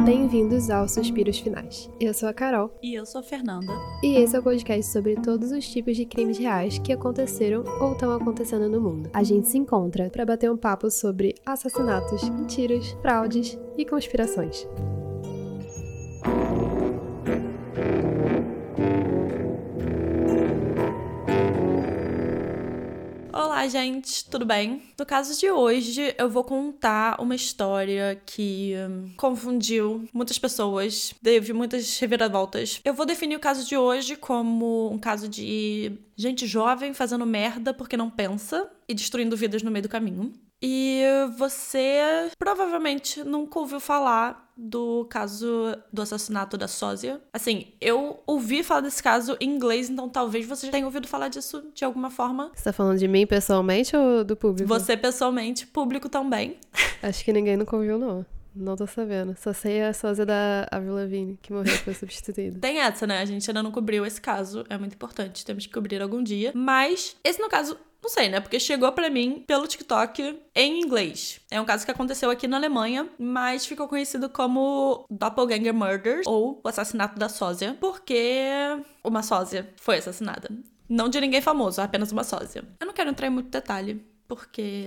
Bem-vindos aos Suspiros Finais. Eu sou a Carol. E eu sou a Fernanda. E esse é o podcast sobre todos os tipos de crimes reais que aconteceram ou estão acontecendo no mundo. A gente se encontra para bater um papo sobre assassinatos, mentiras, fraudes e conspirações. Gente, tudo bem? No caso de hoje, eu vou contar uma história que hum, confundiu muitas pessoas, teve muitas reviravoltas. Eu vou definir o caso de hoje como um caso de gente jovem fazendo merda porque não pensa e destruindo vidas no meio do caminho. E você provavelmente nunca ouviu falar do caso do assassinato da sósia. Assim, eu ouvi falar desse caso em inglês, então talvez você já tenha ouvido falar disso de alguma forma. Você tá falando de mim pessoalmente ou do público? Você pessoalmente, público também. Acho que ninguém nunca ouviu, não. Não tô sabendo. Só sei a sósia da Avril Lavigne, que morreu foi substituída. Tem essa, né? A gente ainda não cobriu esse caso. É muito importante. Temos que cobrir algum dia. Mas, esse no caso não sei, né? Porque chegou para mim pelo TikTok em inglês. É um caso que aconteceu aqui na Alemanha, mas ficou conhecido como Doppelganger Murders ou o assassinato da sósia, porque uma sósia foi assassinada. Não de ninguém famoso, apenas uma sósia. Eu não quero entrar em muito detalhe, porque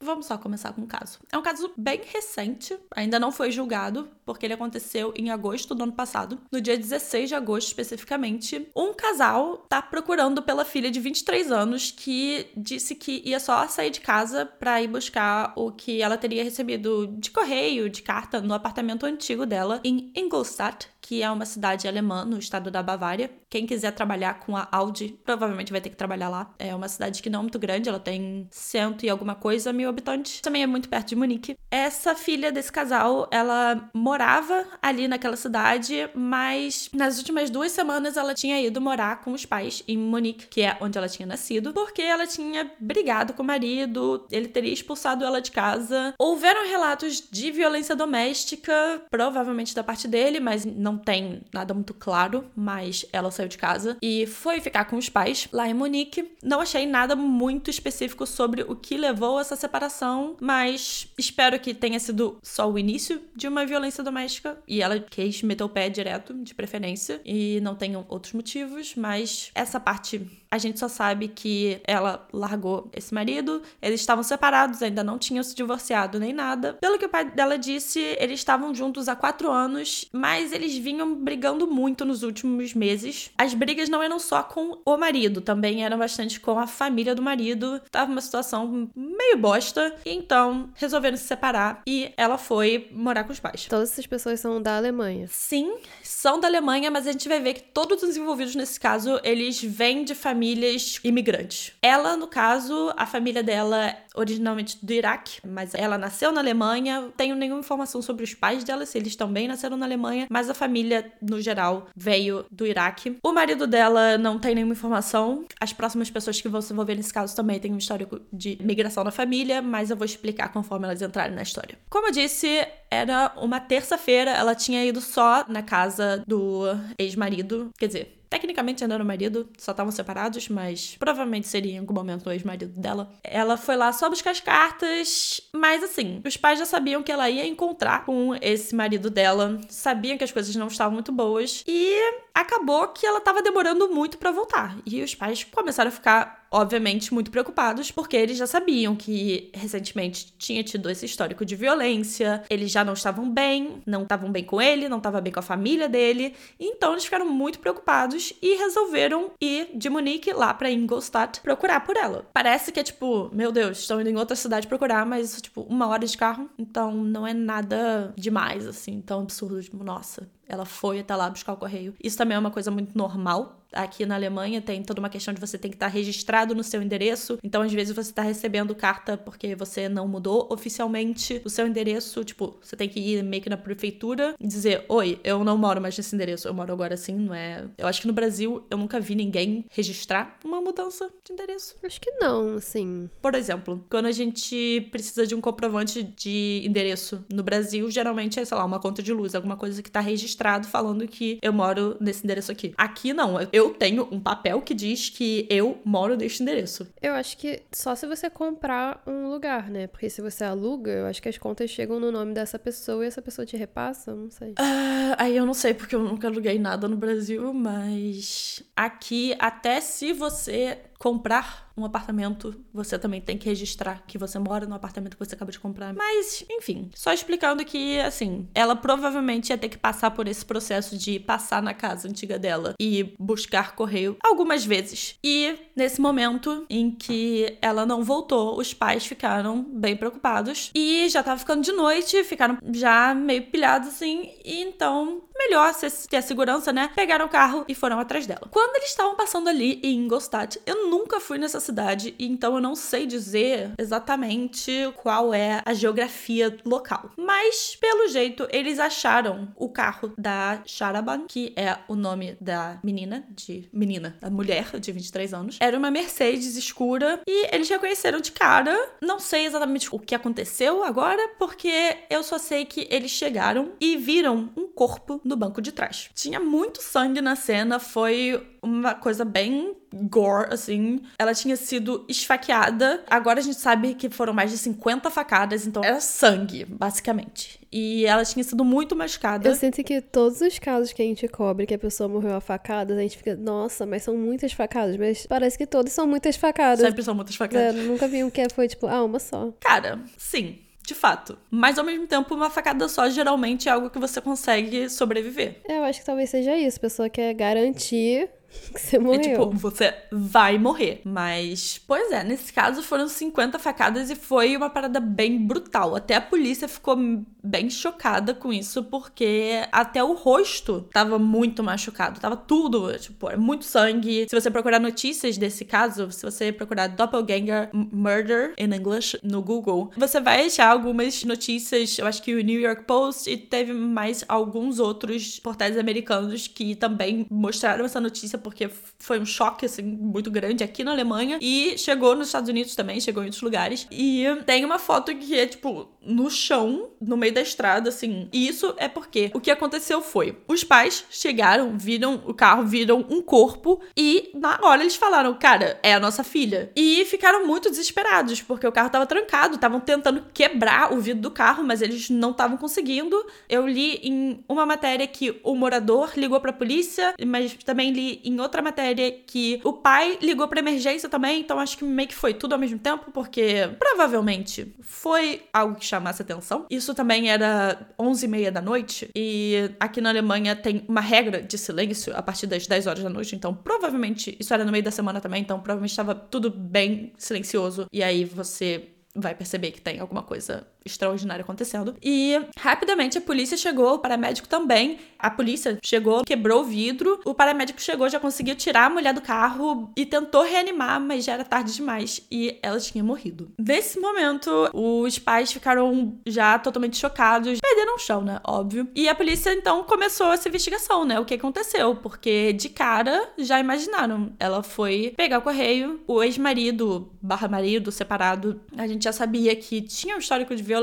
Vamos só começar com o caso. É um caso bem recente, ainda não foi julgado, porque ele aconteceu em agosto do ano passado. No dia 16 de agosto, especificamente, um casal tá procurando pela filha de 23 anos que disse que ia só sair de casa para ir buscar o que ela teria recebido de correio, de carta, no apartamento antigo dela em Ingolstadt, que é uma cidade alemã no estado da Bavária. Quem quiser trabalhar com a Audi provavelmente vai ter que trabalhar lá. É uma cidade que não é muito grande, ela tem cento e alguma coisa mil habitantes. Também é muito perto de Munique. Essa filha desse casal, ela morava ali naquela cidade, mas nas últimas duas semanas ela tinha ido morar com os pais em Munique, que é onde ela tinha nascido, porque ela tinha brigado com o marido, ele teria expulsado ela de casa. Houveram relatos de violência doméstica, provavelmente da parte dele, mas não tem nada muito claro, mas ela saiu de casa e foi ficar com os pais lá em Munique. Não achei nada muito específico sobre o que levou a essa separação, mas espero que tenha sido só o início de uma violência doméstica e ela quis meter o pé direto, de preferência, e não tenham outros motivos, mas essa parte a gente só sabe que ela largou esse marido, eles estavam separados, ainda não tinham se divorciado nem nada. Pelo que o pai dela disse, eles estavam juntos há quatro anos, mas eles vinham brigando muito nos últimos meses. As brigas não eram só com o marido, também eram bastante com a família do marido. Tava uma situação meio bosta, e então resolveram se separar e ela foi morar com os pais. Todas essas pessoas são da Alemanha. Sim, são da Alemanha, mas a gente vai ver que todos os envolvidos nesse caso, eles vêm de família famílias imigrantes. Ela, no caso, a família dela originalmente do Iraque, mas ela nasceu na Alemanha. Tenho nenhuma informação sobre os pais dela, se eles também nasceram na Alemanha, mas a família, no geral, veio do Iraque. O marido dela não tem nenhuma informação. As próximas pessoas que vão se envolver nesse caso também têm um histórico de migração na família, mas eu vou explicar conforme elas entrarem na história. Como eu disse, era uma terça-feira, ela tinha ido só na casa do ex-marido, quer dizer, Tecnicamente ainda era o marido, só estavam separados, mas provavelmente seria em algum momento o ex-marido dela. Ela foi lá só buscar as cartas, mas assim, os pais já sabiam que ela ia encontrar com esse marido dela, sabiam que as coisas não estavam muito boas e acabou que ela tava demorando muito para voltar. E os pais começaram a ficar obviamente, muito preocupados, porque eles já sabiam que recentemente tinha tido esse histórico de violência, eles já não estavam bem, não estavam bem com ele, não estavam bem com a família dele, então eles ficaram muito preocupados e resolveram ir de Munique lá para Ingolstadt procurar por ela. Parece que é tipo, meu Deus, estão indo em outra cidade procurar, mas tipo, uma hora de carro, então não é nada demais, assim, tão absurdo, tipo, nossa, ela foi até lá buscar o correio. Isso também é uma coisa muito normal aqui na Alemanha tem toda uma questão de você ter que estar registrado no seu endereço. Então, às vezes, você está recebendo carta porque você não mudou oficialmente o seu endereço. Tipo, você tem que ir meio que na prefeitura e dizer: Oi, eu não moro mais nesse endereço, eu moro agora assim, não é. Eu acho que no Brasil eu nunca vi ninguém registrar uma mudança de endereço. Acho que não, assim. Por exemplo, quando a gente precisa de um comprovante de endereço no Brasil, geralmente é, sei lá, uma conta de luz, alguma coisa que está registrado falando que eu moro nesse endereço aqui. Aqui não. eu tenho um papel que diz que eu moro neste endereço. Eu acho que só se você comprar um lugar, né? Porque se você aluga, eu acho que as contas chegam no nome dessa pessoa e essa pessoa te repassa, não sei. Uh, aí eu não sei porque eu nunca aluguei nada no Brasil, mas aqui, até se você comprar um apartamento, você também tem que registrar que você mora no apartamento que você acaba de comprar. Mas, enfim, só explicando que, assim, ela provavelmente ia ter que passar por esse processo de passar na casa antiga dela e buscar correio algumas vezes. E nesse momento em que ela não voltou, os pais ficaram bem preocupados e já tava ficando de noite, ficaram já meio pilhados assim, e então melhor ter segurança, né? Pegaram o carro e foram atrás dela. Quando eles estavam passando ali em Ingolstadt, eu nunca fui nessa cidade, então eu não sei dizer exatamente qual é a geografia local. Mas, pelo jeito, eles acharam o carro da Sharaban, que é o nome da menina, de menina, da mulher de 23 anos. Era uma Mercedes escura e eles reconheceram de cara. Não sei exatamente o que aconteceu agora, porque eu só sei que eles chegaram e viram um corpo no banco de trás. Tinha muito sangue na cena, foi uma coisa bem gore, assim. Ela tinha sido esfaqueada. Agora a gente sabe que foram mais de 50 facadas, então era sangue, basicamente. E ela tinha sido muito machucada. Eu sinto que todos os casos que a gente cobre que a pessoa morreu a facadas, a gente fica, nossa, mas são muitas facadas. Mas parece que todos são muitas facadas. Sempre são muitas facadas. É, nunca vi um que foi, tipo, ah, uma só. Cara, sim de fato. Mas ao mesmo tempo, uma facada só geralmente é algo que você consegue sobreviver. É, eu acho que talvez seja isso. A pessoa quer garantir que você morreu. É tipo, você vai morrer. Mas, pois é, nesse caso foram 50 facadas e foi uma parada bem brutal. Até a polícia ficou bem chocada com isso, porque até o rosto tava muito machucado. Tava tudo, tipo, é muito sangue. Se você procurar notícias desse caso, se você procurar Doppelganger Murder in English no Google, você vai achar algumas notícias. Eu acho que o New York Post e teve mais alguns outros portais americanos que também mostraram essa notícia porque foi um choque, assim, muito grande aqui na Alemanha. E chegou nos Estados Unidos também, chegou em outros lugares. E tem uma foto que é, tipo, no chão, no meio da estrada, assim. E isso é porque o que aconteceu foi: os pais chegaram, viram o carro, viram um corpo. E na hora eles falaram, cara, é a nossa filha. E ficaram muito desesperados, porque o carro tava trancado, estavam tentando quebrar o vidro do carro, mas eles não estavam conseguindo. Eu li em uma matéria que o morador ligou pra polícia, mas também li em outra matéria que o pai ligou pra emergência também, então acho que meio que foi tudo ao mesmo tempo, porque provavelmente foi algo que chamasse atenção. Isso também era 11 e meia da noite, e aqui na Alemanha tem uma regra de silêncio a partir das 10 horas da noite, então provavelmente isso era no meio da semana também, então provavelmente estava tudo bem silencioso, e aí você vai perceber que tem alguma coisa extraordinária acontecendo. E rapidamente a polícia chegou, o paramédico também. A polícia chegou, quebrou o vidro. O paramédico chegou, já conseguiu tirar a mulher do carro e tentou reanimar, mas já era tarde demais e ela tinha morrido. Nesse momento, os pais ficaram já totalmente chocados, perderam o chão, né? Óbvio. E a polícia então começou essa investigação, né? O que aconteceu? Porque de cara já imaginaram. Ela foi pegar o correio, o ex-marido, barra marido, separado, a gente já sabia que tinha um histórico de violência,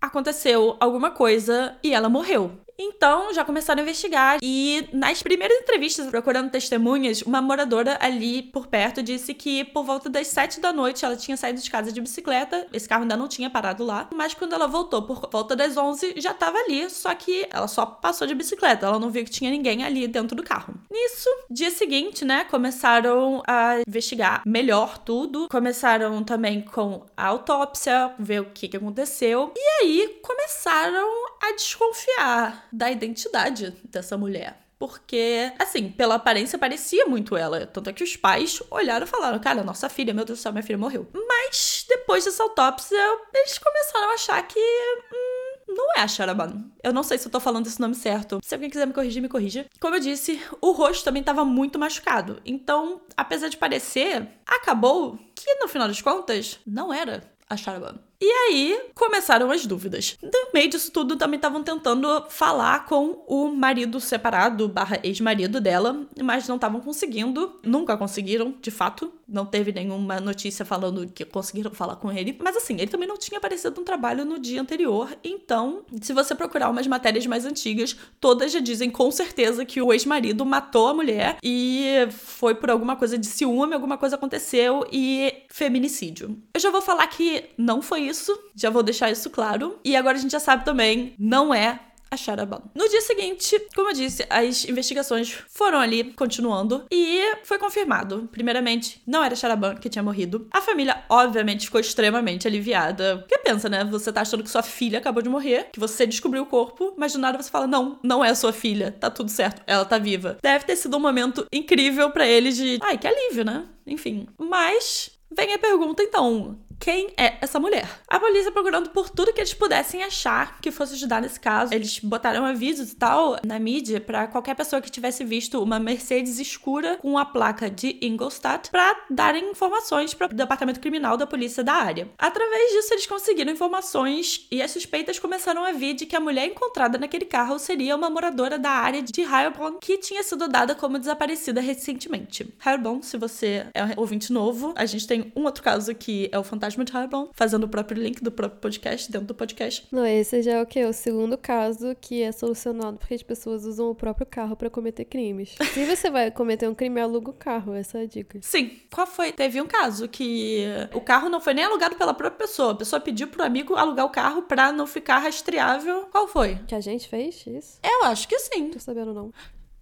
aconteceu alguma coisa e ela morreu. Então, já começaram a investigar. E nas primeiras entrevistas, procurando testemunhas, uma moradora ali por perto disse que por volta das sete da noite ela tinha saído de casa de bicicleta, esse carro ainda não tinha parado lá, mas quando ela voltou por volta das onze já estava ali, só que ela só passou de bicicleta, ela não viu que tinha ninguém ali dentro do carro. Nisso, dia seguinte, né, começaram a investigar melhor tudo, começaram também com a autópsia, ver o que, que aconteceu, e aí começaram a desconfiar da identidade dessa mulher. Porque, assim, pela aparência parecia muito ela. Tanto é que os pais olharam e falaram: Cara, nossa filha, meu Deus do céu, minha filha morreu. Mas depois dessa autópsia, eles começaram a achar que. Hum, não é a Sharaban. Eu não sei se eu tô falando esse nome certo. Se alguém quiser me corrigir, me corrija. Como eu disse, o rosto também tava muito machucado. Então, apesar de parecer, acabou que no final das contas, não era a Sharaban. E aí começaram as dúvidas. No meio disso tudo, também estavam tentando falar com o marido separado, barra ex-marido dela, mas não estavam conseguindo, nunca conseguiram, de fato. Não teve nenhuma notícia falando que conseguiram falar com ele. Mas assim, ele também não tinha aparecido no trabalho no dia anterior. Então, se você procurar umas matérias mais antigas, todas já dizem com certeza que o ex-marido matou a mulher e foi por alguma coisa de ciúme, alguma coisa aconteceu e feminicídio. Eu já vou falar que não foi isso, já vou deixar isso claro. E agora a gente já sabe também, não é a Sharaban. No dia seguinte, como eu disse, as investigações foram ali continuando e foi confirmado. Primeiramente, não era Sharaban que tinha morrido. A família, obviamente, ficou extremamente aliviada. Porque pensa, né? Você tá achando que sua filha acabou de morrer, que você descobriu o corpo, mas do nada você fala: não, não é a sua filha, tá tudo certo, ela tá viva. Deve ter sido um momento incrível para eles de. Ai, que alívio, né? Enfim. Mas. Vem a pergunta então: quem é essa mulher. A polícia procurando por tudo que eles pudessem achar que fosse ajudar nesse caso. Eles botaram avisos e tal na mídia para qualquer pessoa que tivesse visto uma Mercedes escura com a placa de Ingolstadt para darem informações para o departamento criminal da polícia da área. Através disso, eles conseguiram informações e as suspeitas começaram a vir de que a mulher encontrada naquele carro seria uma moradora da área de Heilbronn que tinha sido dada como desaparecida recentemente. Heilbronn, se você é um ouvinte novo, a gente tem um outro caso que é o fantasma De Harbon, fazendo o próprio link do próprio podcast dentro do podcast. Não, esse já é o que? O segundo caso que é solucionado porque as pessoas usam o próprio carro para cometer crimes. Se você vai cometer um crime, aluga o carro, essa é a dica. Sim. Qual foi? Teve um caso que o carro não foi nem alugado pela própria pessoa. A pessoa pediu pro amigo alugar o carro pra não ficar rastreável. Qual foi? Que a gente fez isso? Eu acho que sim. Não tô sabendo não.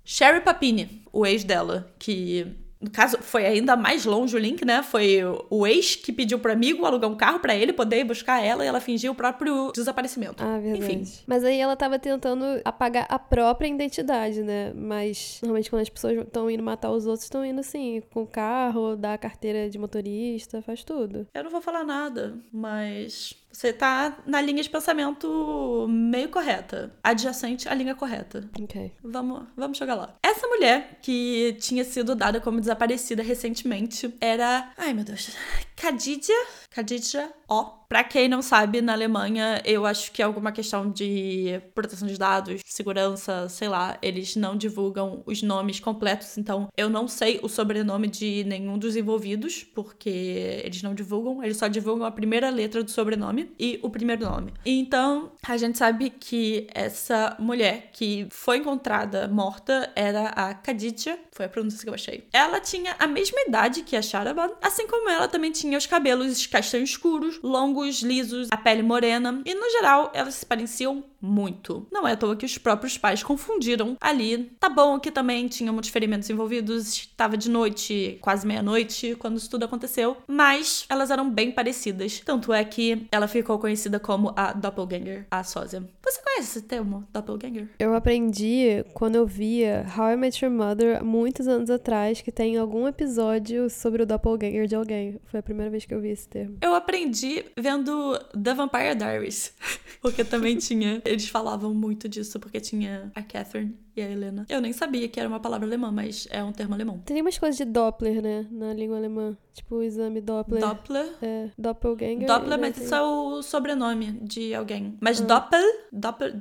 Sherry Papini, o ex dela, que no caso, foi ainda mais longe o link, né? Foi o ex que pediu pro amigo alugar um carro para ele poder buscar ela e ela fingiu o próprio desaparecimento. Ah, verdade. Enfim. Mas aí ela tava tentando apagar a própria identidade, né? Mas normalmente quando as pessoas estão indo matar os outros, estão indo assim, com o carro, dar carteira de motorista, faz tudo. Eu não vou falar nada, mas você tá na linha de pensamento meio correta. Adjacente à linha correta. Ok. Vamos, vamos chegar lá. Essa mulher que tinha sido dada como desaparecida recentemente era. Ai, meu Deus. Khadija. Khadija O. Pra quem não sabe, na Alemanha, eu acho que é alguma questão de proteção de dados, segurança, sei lá, eles não divulgam os nomes completos, então eu não sei o sobrenome de nenhum dos envolvidos, porque eles não divulgam, eles só divulgam a primeira letra do sobrenome e o primeiro nome. Então, a gente sabe que essa mulher que foi encontrada morta era a Khadija, foi a pronúncia que eu achei. Ela tinha a mesma idade que a Sharaban, assim como ela também tinha os cabelos castanhos escuros, longos, lisos, a pele morena, e no geral elas se pareciam muito. Não é à toa que os próprios pais confundiram ali. Tá bom que também tinha muitos ferimentos envolvidos, estava de noite, quase meia-noite, quando isso tudo aconteceu, mas elas eram bem parecidas. Tanto é que ela ficou conhecida como a Doppelganger, a sósia. Você conhece esse termo, Doppelganger? Eu aprendi quando eu via How I Met Your Mother muitos anos atrás, que tem algum episódio sobre o Doppelganger de alguém. Foi a primeira vez que eu vi esse termo. Eu aprendi vendo The Vampire Diaries, porque também tinha eles falavam muito disso porque tinha a Catherine e a Helena. Eu nem sabia que era uma palavra alemã, mas é um termo alemão. Tem umas coisas de Doppler, né? Na língua alemã. Tipo o exame Doppler. Doppler? É, Doppelganger. Doppler, mas assim. isso é o sobrenome de alguém. Mas Ah. Doppel, Doppel,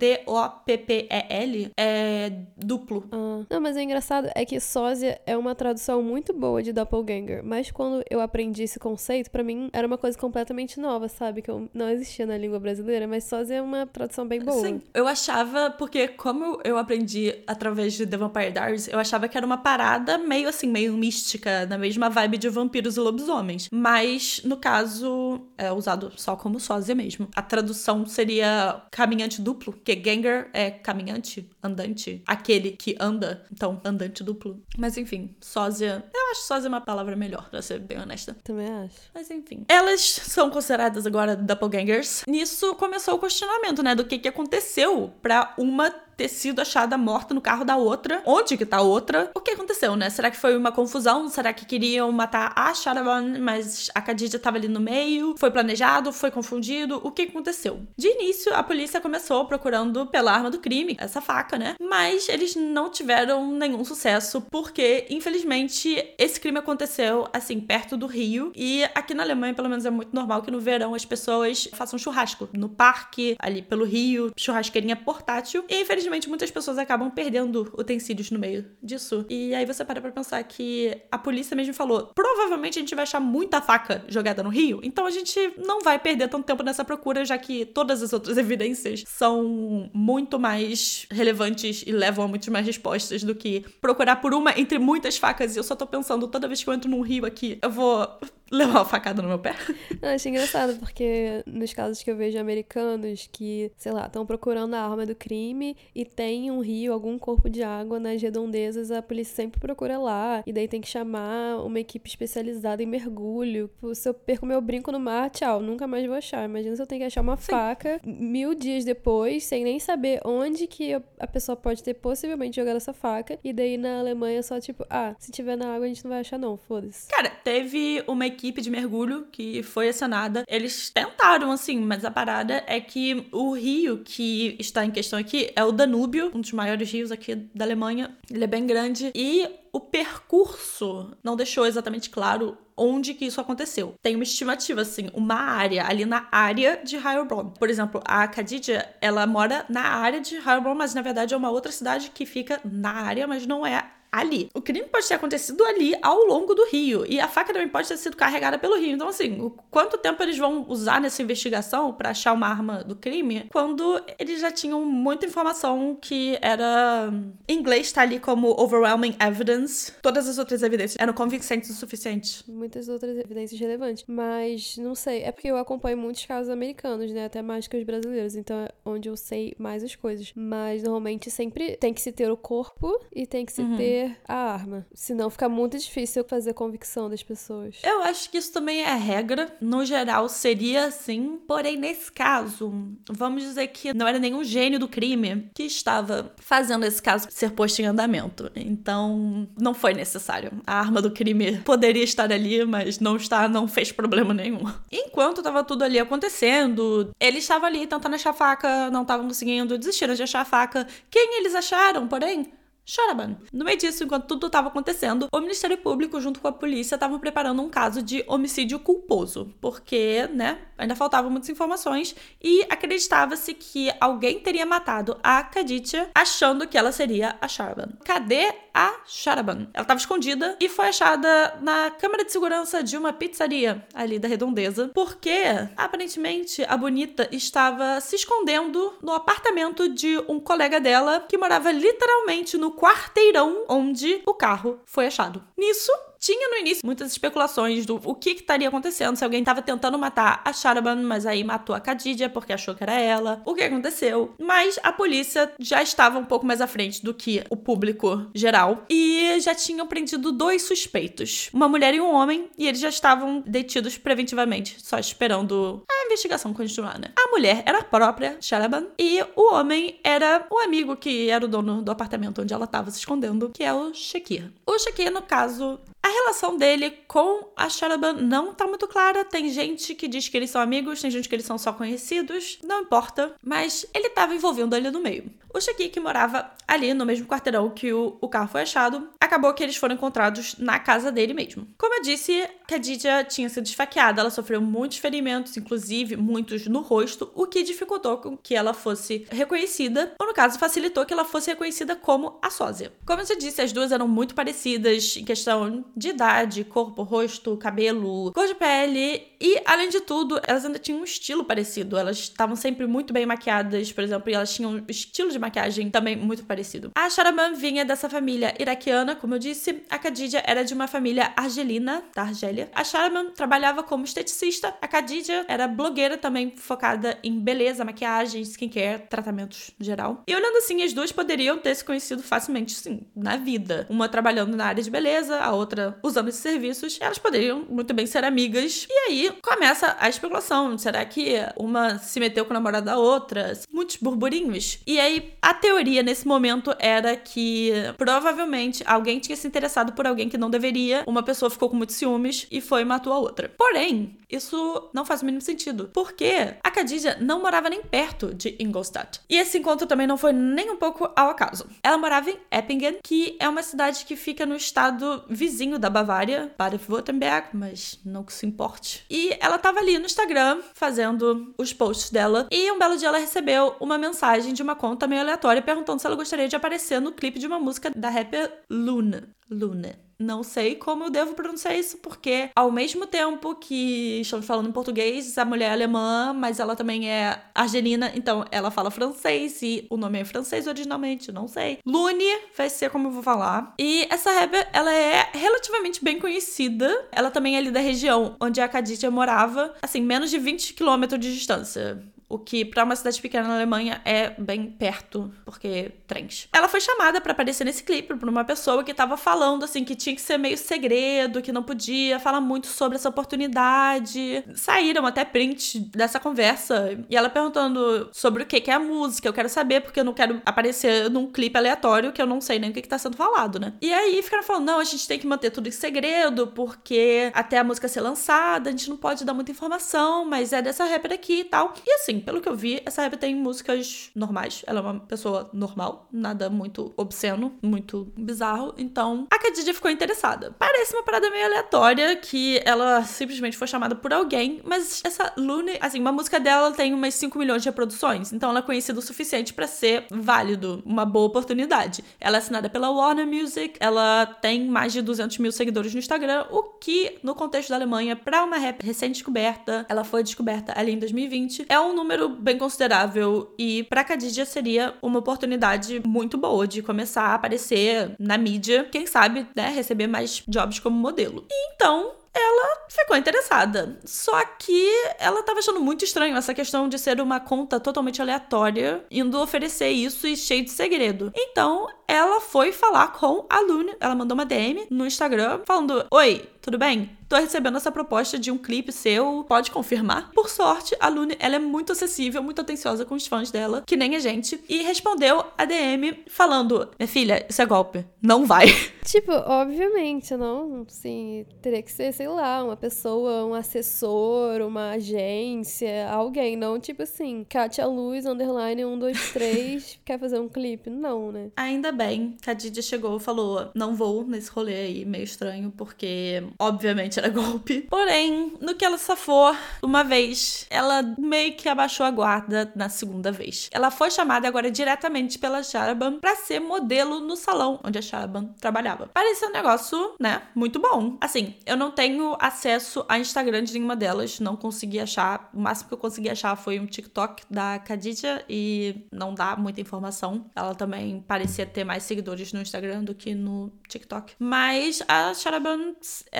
D-O-P-P-E-L, é duplo. Ah. Não, mas o engraçado é que sósia é uma tradução muito boa de doppelganger, mas quando eu aprendi esse conceito, pra mim era uma coisa completamente nova, sabe? Que eu não existia na língua brasileira, mas sósia é uma tradução bem boa. Sim, eu achava, porque como eu aprendi através de The Vampire Diaries, eu achava que era uma parada meio assim, meio mística, na mesma vibe de vampiros e lobisomens. Mas, no caso, é usado só como sósia mesmo. A tradução seria caminhante duplo, que ganger é caminhante, andante, aquele que anda, então andante duplo. Mas enfim, sósia, eu acho sósia uma palavra melhor, pra ser bem honesta. Também acho. Mas enfim. Elas são consideradas agora doppelgangers. Nisso começou o questionamento, né? Do que, que aconteceu pra uma ter sido achada morta no carro da outra. Onde que tá a outra? O que aconteceu, né? Será que foi uma confusão? Será que queriam matar a Sharaban, mas a Khadija tava ali no meio? Foi planejado? Foi confundido? O que aconteceu? De início, a polícia começou procurando pela arma do crime, essa faca, né? Mas eles não tiveram nenhum sucesso porque, infelizmente, esse crime aconteceu assim perto do Rio e aqui na Alemanha, pelo menos, é muito normal que no verão as pessoas façam churrasco no parque, ali pelo rio, churrasqueirinha portátil. E infelizmente muitas pessoas acabam perdendo utensílios no meio disso. E aí você para pra pensar que a polícia mesmo falou: provavelmente a gente vai achar muita faca jogada no rio, então a gente não vai perder tanto tempo nessa procura, já que todas as outras evidências são muito mais relevantes e levam a muitas mais respostas do que procurar por uma entre muitas facas. E eu só tô pensando, toda vez que eu entro num rio aqui, eu vou levar uma facada no meu pé. Acho engraçado, porque nos casos que eu vejo americanos que, sei lá, estão procurando a arma do crime e tem um rio, algum corpo de água nas redondezas, a polícia sempre procura lá. E daí tem que chamar uma equipe especializada em mergulho. Se eu perco meu brinco no mar, tchau, nunca mais vou achar. Imagina se eu tenho que achar uma Sim. faca mil dias depois, sem nem saber onde que a pessoa pode ter possivelmente jogado essa faca. E daí na Alemanha só tipo, ah, se tiver na água a gente não vai achar não, foda-se. Cara, teve uma equipe de mergulho que foi acionada. Eles tentaram, assim, mas a parada é que o rio que está em questão aqui é o Danúbio, um dos maiores rios aqui da Alemanha. Ele é bem grande e o percurso não deixou exatamente claro onde que isso aconteceu. Tem uma estimativa, assim, uma área, ali na área de Heilbronn. Por exemplo, a Khadija, ela mora na área de Heilbronn, mas na verdade é uma outra cidade que fica na área, mas não é ali. O crime pode ter acontecido ali ao longo do rio. E a faca também pode ter sido carregada pelo rio. Então, assim, o quanto tempo eles vão usar nessa investigação para achar uma arma do crime quando eles já tinham muita informação que era. Em inglês tá ali como overwhelming evidence. Todas as outras evidências eram convincentes o suficiente. Muitas outras evidências relevantes. Mas não sei. É porque eu acompanho muitos casos americanos, né? Até mais que os brasileiros. Então é onde eu sei mais as coisas. Mas normalmente sempre tem que se ter o corpo e tem que se uhum. ter a arma. Senão fica muito difícil fazer convicção das pessoas. Eu acho que isso também é regra. No geral, seria assim. Porém, nesse caso, vamos dizer que não era nenhum gênio do crime que estava fazendo esse caso ser posto em andamento. Então, não foi necessário. A arma do crime poderia estar ali, mas não está, não fez problema nenhum. Enquanto estava tudo ali acontecendo, ele estava ali tentando achar a faca, não estavam conseguindo, desistiram de achar a faca. Quem eles acharam, porém? Sharaban. No meio disso, enquanto tudo estava acontecendo, o Ministério Público, junto com a polícia, estavam preparando um caso de homicídio culposo, porque, né, ainda faltavam muitas informações e acreditava-se que alguém teria matado a Khadija achando que ela seria a Sharaban. Cadê a Sharaban? Ela estava escondida e foi achada na câmara de segurança de uma pizzaria ali da redondeza, porque aparentemente a bonita estava se escondendo no apartamento de um colega dela que morava literalmente no quarteirão onde o carro foi achado. Nisso, tinha no início muitas especulações do o que, que estaria acontecendo, se alguém estava tentando matar a Sharaban, mas aí matou a Khadija porque achou que era ela, o que aconteceu. Mas a polícia já estava um pouco mais à frente do que o público geral e já tinham prendido dois suspeitos, uma mulher e um homem, e eles já estavam detidos preventivamente, só esperando a investigação continuar, né? A mulher era a própria Sharaban e o homem era o amigo que era o dono do apartamento onde ela estava se escondendo, que é o Shakir. O Shakir, no caso, a relação dele com a Sharaban não tá muito clara. Tem gente que diz que eles são amigos, tem gente que eles são só conhecidos. Não importa. Mas ele tava envolvendo ali no meio. O que morava ali no mesmo quarteirão que o, o carro foi achado, acabou que eles foram encontrados na casa dele mesmo. Como eu disse, Khadija tinha sido esfaqueada, ela sofreu muitos ferimentos, inclusive muitos no rosto, o que dificultou que ela fosse reconhecida, ou no caso, facilitou que ela fosse reconhecida como a sósia. Como eu já disse, as duas eram muito parecidas em questão de idade, corpo, rosto, cabelo, cor de pele e, além de tudo, elas ainda tinham um estilo parecido. Elas estavam sempre muito bem maquiadas, por exemplo, e elas tinham um estilo de maquiagem também muito parecido. A Sharaban vinha dessa família iraquiana como eu disse, a Khadija era de uma família argelina, da Argélia. A Sharaban trabalhava como esteticista. A Khadija era blogueira também, focada em beleza, maquiagem, skincare, tratamentos no geral. E olhando assim, as duas poderiam ter se conhecido facilmente, sim, na vida. Uma trabalhando na área de beleza, a outra usando esses serviços. Elas poderiam muito bem ser amigas. E aí começa a especulação. Será que uma se meteu com o namorado da outra? Muitos burburinhos. E aí a teoria nesse momento era que provavelmente alguém tinha se interessado por alguém que não deveria, uma pessoa ficou com muitos ciúmes e foi e matou a outra. Porém, isso não faz o mínimo sentido, porque a Khadija não morava nem perto de Ingolstadt. E esse encontro também não foi nem um pouco ao acaso. Ela morava em Eppingen, que é uma cidade que fica no estado vizinho da Bavária, Baden-Württemberg, mas não que se importe. E ela tava ali no Instagram fazendo os posts dela, e um belo dia ela recebeu uma mensagem de uma conta meio aleatória perguntando se ela gostaria de aparecer no clipe de uma música da rapper Luna. Luna. Não sei como eu devo pronunciar isso, porque ao mesmo tempo que estamos falando em português, a mulher é alemã, mas ela também é argelina, então ela fala francês e o nome é francês originalmente, não sei. Lune vai ser como eu vou falar. E essa rapper, ela é relativamente bem conhecida. Ela também é ali da região onde a Khadija morava, assim, menos de 20 quilômetros de distância. O que, para uma cidade pequena na Alemanha, é bem perto, porque trens. Ela foi chamada para aparecer nesse clipe por uma pessoa que tava falando, assim, que tinha que ser meio segredo, que não podia falar muito sobre essa oportunidade. Saíram até print dessa conversa. E ela perguntando sobre o que, que é a música. Eu quero saber, porque eu não quero aparecer num clipe aleatório que eu não sei nem o que, que tá sendo falado, né? E aí ficaram falando: não, a gente tem que manter tudo em segredo, porque até a música ser lançada, a gente não pode dar muita informação, mas é dessa rapper aqui e tal. E assim, pelo que eu vi, essa rapper tem músicas normais. Ela é uma pessoa normal, nada muito obsceno, muito bizarro. Então, a Khadija ficou interessada. Parece uma parada meio aleatória que ela simplesmente foi chamada por alguém, mas essa Lune, assim, uma música dela tem umas 5 milhões de reproduções, então ela é conhecida o suficiente para ser válido, uma boa oportunidade. Ela é assinada pela Warner Music, ela tem mais de 200 mil seguidores no Instagram, o que, no contexto da Alemanha, para uma rap recém-descoberta, ela foi descoberta ali em 2020, é um número bem considerável e pra Khadija seria uma oportunidade muito boa de começar a aparecer na mídia, quem sabe, né, receber mais jobs como modelo. E então, ela ficou interessada. Só que ela tava achando muito estranho essa questão de ser uma conta totalmente aleatória, indo oferecer isso e cheio de segredo. Então, ela foi falar com a Lune. Ela mandou uma DM no Instagram falando: Oi, tudo bem? Tô recebendo essa proposta de um clipe seu, pode confirmar? Por sorte, a Lune, ela é muito acessível, muito atenciosa com os fãs dela, que nem a gente, e respondeu a DM falando: Minha filha, isso é golpe, não vai. Tipo, obviamente, não, sim, teria que ser, sei lá, uma pessoa, um assessor, uma agência, alguém, não tipo assim, Katia Luz, underline 123, quer fazer um clipe? Não, né? Ainda bem que a Didi chegou e falou: Não vou nesse rolê aí, meio estranho, porque obviamente era golpe. Porém, no que ela safou, uma vez, ela meio que abaixou a guarda na segunda vez. Ela foi chamada agora diretamente pela Sharaban pra ser modelo no salão onde a Sharaban trabalhava. Parecia um negócio, né, muito bom. Assim, eu não tenho acesso a Instagram de nenhuma delas, não consegui achar. O máximo que eu consegui achar foi um TikTok da Khadija e não dá muita informação. Ela também parecia ter mais seguidores no Instagram do que no TikTok. Mas a Sharaban,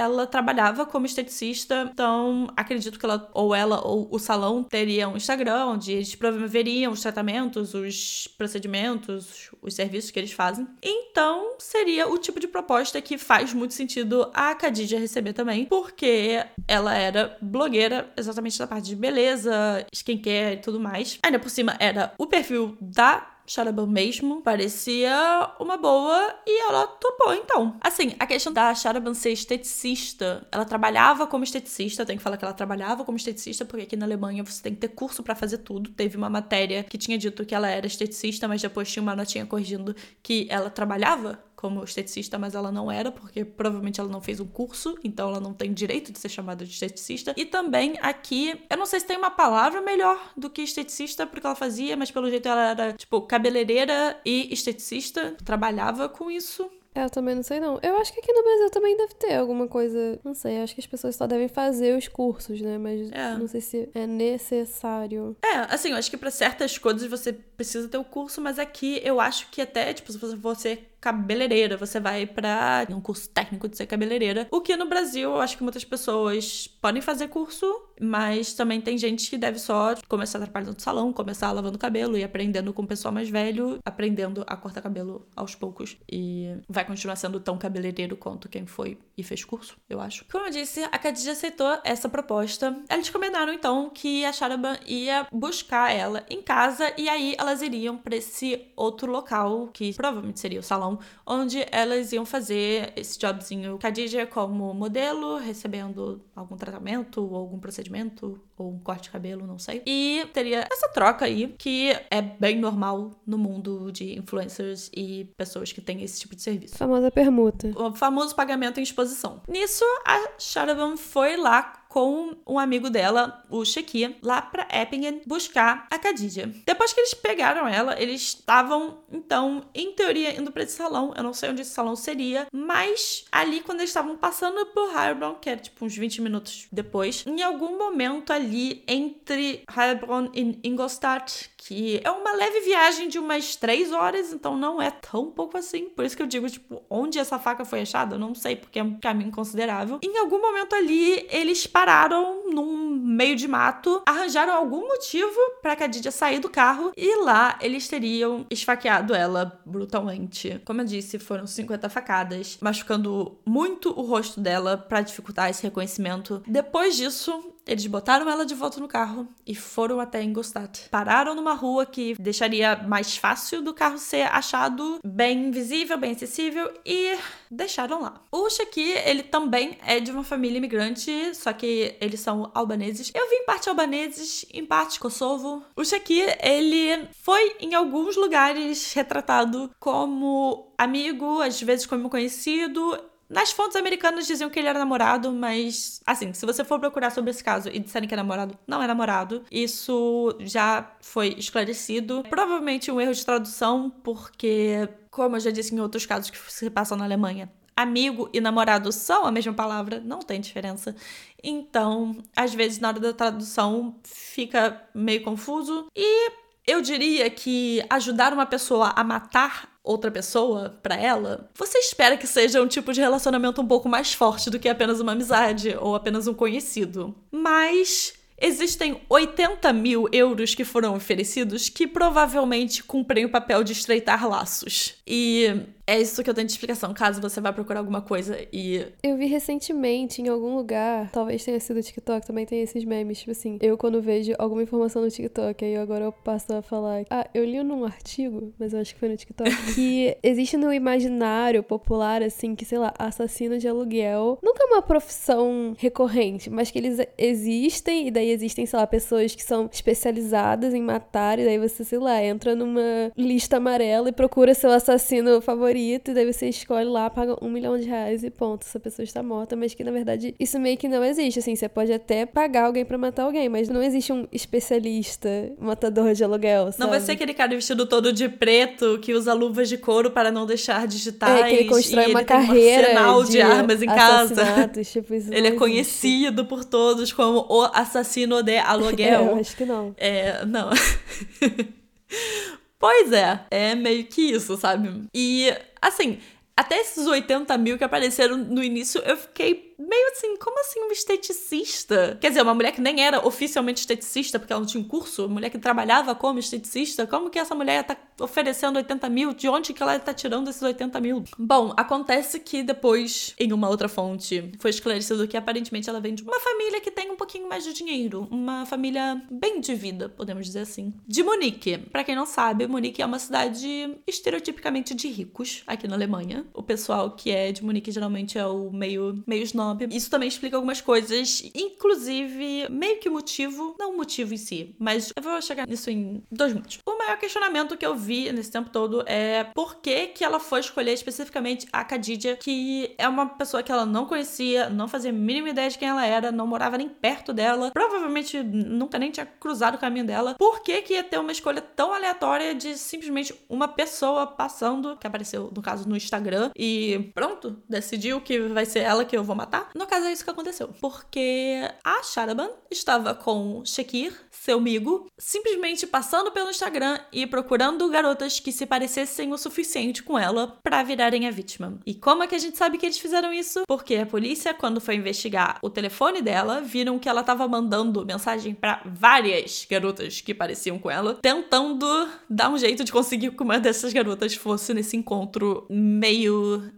ela trabalhava como esteticista, então acredito que ela, ou ela, ou o salão teria um Instagram onde eles promoveriam os tratamentos, os procedimentos, os serviços que eles fazem. Então seria o tipo de proposta que faz muito sentido a Khadija receber também, porque ela era blogueira exatamente da parte de beleza, skincare e tudo mais. Ainda por cima era o perfil da Sharaban mesmo parecia uma boa e ela topou então. Assim, a questão da Sharaban ser esteticista, ela trabalhava como esteticista, tem que falar que ela trabalhava como esteticista, porque aqui na Alemanha você tem que ter curso para fazer tudo. Teve uma matéria que tinha dito que ela era esteticista, mas depois tinha uma notinha corrigindo que ela trabalhava como esteticista, mas ela não era, porque provavelmente ela não fez um curso, então ela não tem direito de ser chamada de esteticista. E também aqui, eu não sei se tem uma palavra melhor do que esteticista, porque ela fazia, mas pelo jeito ela era, tipo, cabeleireira e esteticista, trabalhava com isso. É, eu também não sei não. Eu acho que aqui no Brasil também deve ter alguma coisa. Não sei, acho que as pessoas só devem fazer os cursos, né? Mas É. não sei se é necessário. É, assim, eu acho que pra certas coisas você precisa ter o curso, mas aqui eu acho que até, tipo, se você cabeleireira, você vai para um curso técnico de ser cabeleireira. O que no Brasil, eu acho que muitas pessoas podem fazer curso, mas também tem gente que deve só começar trabalhando no salão, começar lavando cabelo e aprendendo com o pessoal mais velho, aprendendo a cortar cabelo aos poucos. E vai continuar sendo tão cabeleireiro quanto quem foi e fez curso, eu acho. Como eu disse, a Khadija aceitou essa proposta. Eles combinaram então que a Sharaban ia buscar ela em casa e aí elas iriam para esse outro local, que provavelmente seria o salão, onde elas iam fazer esse jobzinho. Khadija como modelo, recebendo algum tratamento ou algum procedimento ou um corte de cabelo, não sei. E teria essa troca aí, que é bem normal no mundo de influencers e pessoas que têm esse tipo de serviço. Famosa permuta. O famoso pagamento em exposição. Nisso, a Sharaban foi lá com um amigo dela, o Sheki, lá para Eppingen buscar a Khadija. Depois que eles pegaram ela, eles estavam, então, em teoria, indo para esse salão. Eu não sei onde esse salão seria, mas ali, quando eles estavam passando por Heilbronn, que era tipo uns 20 minutos depois, em algum momento ali entre Heilbronn e Ingolstadt, que é uma leve viagem de umas três horas, então não é tão pouco assim. Por isso que eu digo, tipo, onde essa faca foi achada, eu não sei, porque é um caminho considerável. Em algum momento ali, eles pararam num meio de mato, arranjaram algum motivo para Khadija sair do carro e lá eles teriam esfaqueado ela brutalmente. Como eu disse, foram 50 facadas, machucando muito o rosto dela para dificultar esse reconhecimento. Depois disso, eles botaram ela de volta no carro e foram até Ingolstadt. Pararam numa rua que deixaria mais fácil do carro ser achado bem visível, bem acessível e deixaram lá. O Shaki, ele também é de uma família imigrante, só que eles são albaneses. Eu vi em parte albaneses, em parte Kosovo. O Shaki, ele foi em alguns lugares retratado como amigo, às vezes como conhecido. Nas fontes americanas diziam que ele era namorado, mas assim, se você for procurar sobre esse caso e disserem que é namorado, não é namorado. Isso já foi esclarecido. Provavelmente um erro de tradução, porque, como eu já disse em outros casos que se passam na Alemanha, amigo e namorado são a mesma palavra, não tem diferença. Então, às vezes, na hora da tradução, fica meio confuso. E eu diria que ajudar uma pessoa a matar outra pessoa para ela, você espera que seja um tipo de relacionamento um pouco mais forte do que apenas uma amizade ou apenas um conhecido. Mas existem 80 mil euros que foram oferecidos que provavelmente cumprem o papel de estreitar laços. E é isso que eu tenho de explicação, caso você vá procurar alguma coisa e. Eu vi recentemente em algum lugar, talvez tenha sido o TikTok, também tem esses memes. Tipo assim, eu quando vejo alguma informação no TikTok, aí agora eu passo a falar. Ah, eu li num artigo, mas eu acho que foi no TikTok, que existe no imaginário popular, assim, que sei lá, assassino de aluguel nunca é uma profissão recorrente, mas que eles existem, e daí existem, sei lá, pessoas que são especializadas em matar, e daí você, sei lá, entra numa lista amarela e procura seu assassino favorito favorito, e daí você escolhe lá, paga um milhão de reais e ponto, essa pessoa está morta, mas que na verdade isso meio que não existe, assim, você pode até pagar alguém para matar alguém, mas não existe um especialista matador de aluguel, sabe? Não vai ser aquele cara vestido todo de preto que usa luvas de couro para não deixar digitais. É, que ele constrói uma carreira um de, de armas em casa. Tipo, ele é conhecido por todos como o assassino de aluguel. É, eu acho que não. É, não. Pois é, é meio que isso, sabe? E, assim, até esses 80 mil que apareceram no início, eu fiquei meio assim, como assim um esteticista? Quer dizer, uma mulher que nem era oficialmente esteticista, porque ela não tinha um curso, uma mulher que trabalhava como esteticista, como que essa mulher tá oferecendo 80 mil? De onde que ela tá tirando esses 80 mil? Bom, acontece que depois, em uma outra fonte, foi esclarecido que aparentemente ela vem de uma família que tem um pouquinho mais de dinheiro, uma família bem de vida, podemos dizer assim. De Munique. Para quem não sabe, Munique é uma cidade estereotipicamente de ricos aqui na Alemanha. O pessoal que é de Munique geralmente é o meio meios isso também explica algumas coisas, inclusive meio que motivo, não o motivo em si, mas eu vou chegar nisso em dois minutos. O maior questionamento que eu vi nesse tempo todo é por que que ela foi escolher especificamente a Khadija, que é uma pessoa que ela não conhecia, não fazia a mínima ideia de quem ela era, não morava nem perto dela, provavelmente nunca nem tinha cruzado o caminho dela. Por que que ia ter uma escolha tão aleatória de simplesmente uma pessoa passando, que apareceu no caso no Instagram, Instagram e pronto, decidiu que vai ser ela que eu vou matar. No caso, é isso que aconteceu. Porque a Sharaban estava com Shakir, seu amigo, simplesmente passando pelo Instagram e procurando garotas que se parecessem o suficiente com ela para virarem a vítima. E como é que a gente sabe que eles fizeram isso? Porque a polícia, quando foi investigar o telefone dela, viram que ela estava mandando mensagem para várias garotas que pareciam com ela, tentando dar um jeito de conseguir que uma dessas garotas fosse nesse encontro meio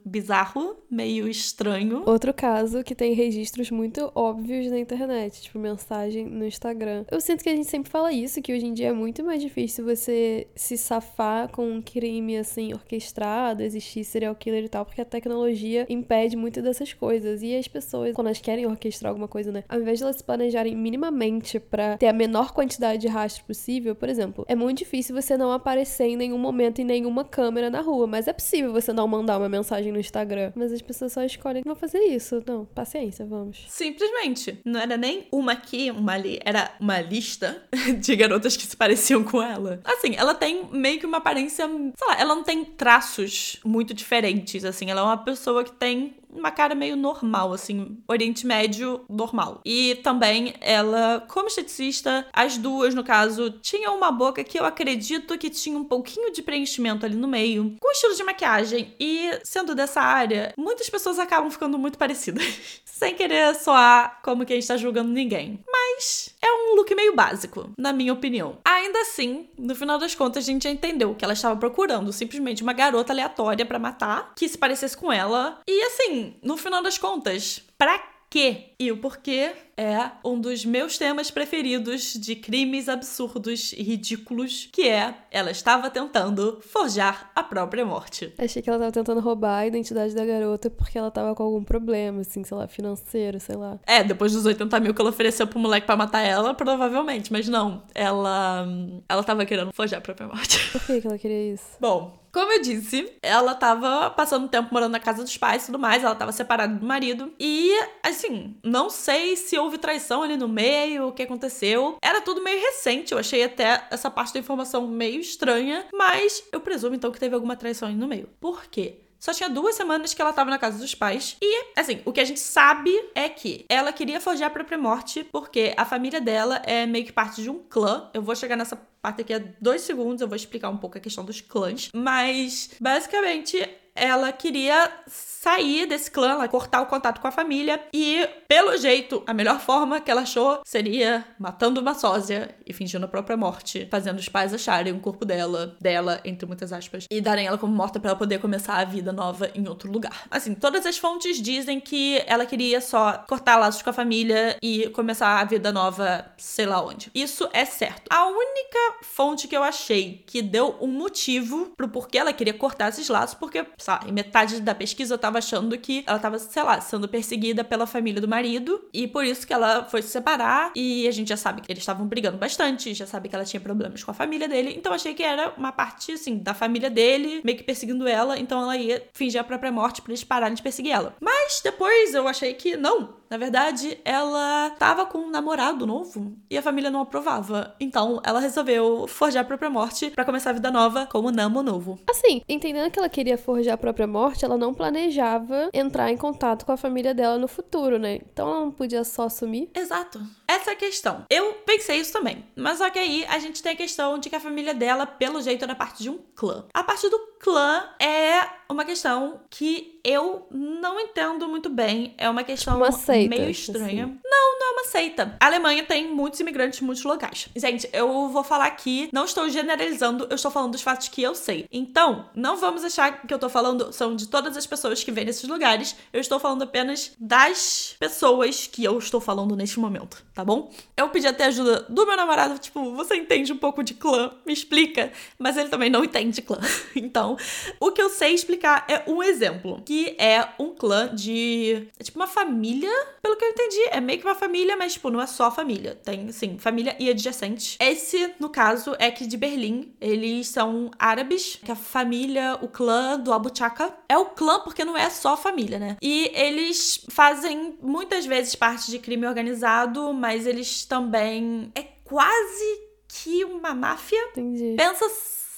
bizarro, meio estranho. Outro caso que tem registros muito óbvios na internet, tipo mensagem no Instagram. Eu sinto que a gente sempre fala isso, que hoje em dia é muito mais difícil você se safar com um crime assim orquestrado, existir serial killer e tal, porque a tecnologia impede muito dessas coisas. E as pessoas, quando elas querem orquestrar alguma coisa, né, ao invés de elas se planejarem minimamente para ter a menor quantidade de rastro possível, por exemplo, é muito difícil você não aparecer em nenhum momento em nenhuma câmera na rua, mas é possível você não mandar uma mensagem no Instagram. Mas as pessoas só escolhem não fazer isso. Não, paciência, vamos. Simplesmente. Não era nem uma aqui, uma ali, era uma lista de garotas que se pareciam com ela. Assim, ela tem meio que uma aparência, sei lá, ela não tem traços muito diferentes, assim, ela é uma pessoa que tem uma cara meio normal, assim, Oriente Médio normal. E também ela, como esteticista, as duas, no caso, tinham uma boca que eu acredito que tinha um pouquinho de preenchimento ali no meio, com estilo de maquiagem. E sendo dessa área, muitas pessoas acabam ficando muito parecidas. Sem querer soar como quem está julgando ninguém. Mas é um look meio básico, na minha opinião. Ainda assim, no final das contas, a gente já entendeu que ela estava procurando simplesmente uma garota aleatória para matar, que se parecesse com ela. E assim, no final das contas, pra quê? E o porquê é um dos meus temas preferidos de crimes absurdos e ridículos, que é ela estava tentando forjar a própria morte. Achei que ela estava tentando roubar a identidade da garota porque ela estava com algum problema, assim, sei lá, financeiro, sei lá. É, depois dos 80 mil que ela ofereceu pro moleque para matar ela, provavelmente, mas não. Ela. Ela tava querendo forjar a própria morte. Por que, que ela queria isso? Bom, como eu disse, ela tava passando tempo morando na casa dos pais e tudo mais, ela tava separada do marido. E, assim, não sei se houve traição ali no meio, o que aconteceu. Era tudo meio recente, eu achei até essa parte da informação meio estranha, mas eu presumo então que teve alguma traição ali no meio. Por quê? Só tinha duas semanas que ela tava na casa dos pais. E, assim, o que a gente sabe é que ela queria forjar a própria morte porque a família dela é meio que parte de um clã. Eu vou chegar nessa parte daqui a dois segundos, eu vou explicar um pouco a questão dos clãs. Mas, basicamente, ela queria sair desse clã, ela cortar o contato com a família e, pelo jeito, a melhor forma que ela achou seria matando uma sósia e fingindo a própria morte, fazendo os pais acharem o corpo dela, dela, entre muitas aspas, e darem ela como morta para ela poder começar a vida nova em outro lugar. Assim, todas as fontes dizem que ela queria só cortar laços com a família e começar a vida nova, sei lá onde. Isso é certo. A única fonte que eu achei que deu um motivo pro porquê ela queria cortar esses laços, porque, sabe, em metade da pesquisa eu tava achando que ela tava, sei lá, sendo perseguida pela família do marido e por isso que ela foi se separar e a gente já sabe que eles estavam brigando bastante, já sabe que ela tinha problemas com a família dele, então achei que era uma parte, assim, da família dele meio que perseguindo ela, então ela ia fingir a própria morte pra eles pararem de perseguir ela. Mas depois eu achei que não, na verdade, ela tava com um namorado novo e a família não aprovava. Então, ela resolveu forjar a própria morte para começar a vida nova como Namo novo. Assim, entendendo que ela queria forjar a própria morte, ela não planejava entrar em contato com a família dela no futuro, né? Então ela não podia só assumir. Exato. Essa é a questão. Eu pensei isso também. Mas só que aí a gente tem a questão de que a família dela, pelo jeito, era parte de um clã. A parte do clã é uma questão que eu não entendo muito bem. É uma questão uma seita, meio estranha. Assim. Não, não é uma seita. A Alemanha tem muitos imigrantes em muitos locais. Gente, eu vou falar aqui, não estou generalizando, eu estou falando dos fatos que eu sei. Então, não vamos achar que eu estou falando são de todas as pessoas que vêm nesses lugares. Eu estou falando apenas das pessoas que eu estou falando neste momento tá bom? Eu pedi até ajuda do meu namorado, tipo, você entende um pouco de clã? Me explica. Mas ele também não entende clã. Então, o que eu sei explicar é um exemplo, que é um clã de. É tipo uma família, pelo que eu entendi. É meio que uma família, mas, tipo, não é só família. Tem, assim, família e adjacente. Esse, no caso, é que de Berlim. Eles são árabes, que a família, o clã do Abu Chaka. É o clã porque não é só família, né? E eles fazem muitas vezes parte de crime organizado, mas mas eles também. É quase que uma máfia. Entendi. Pensa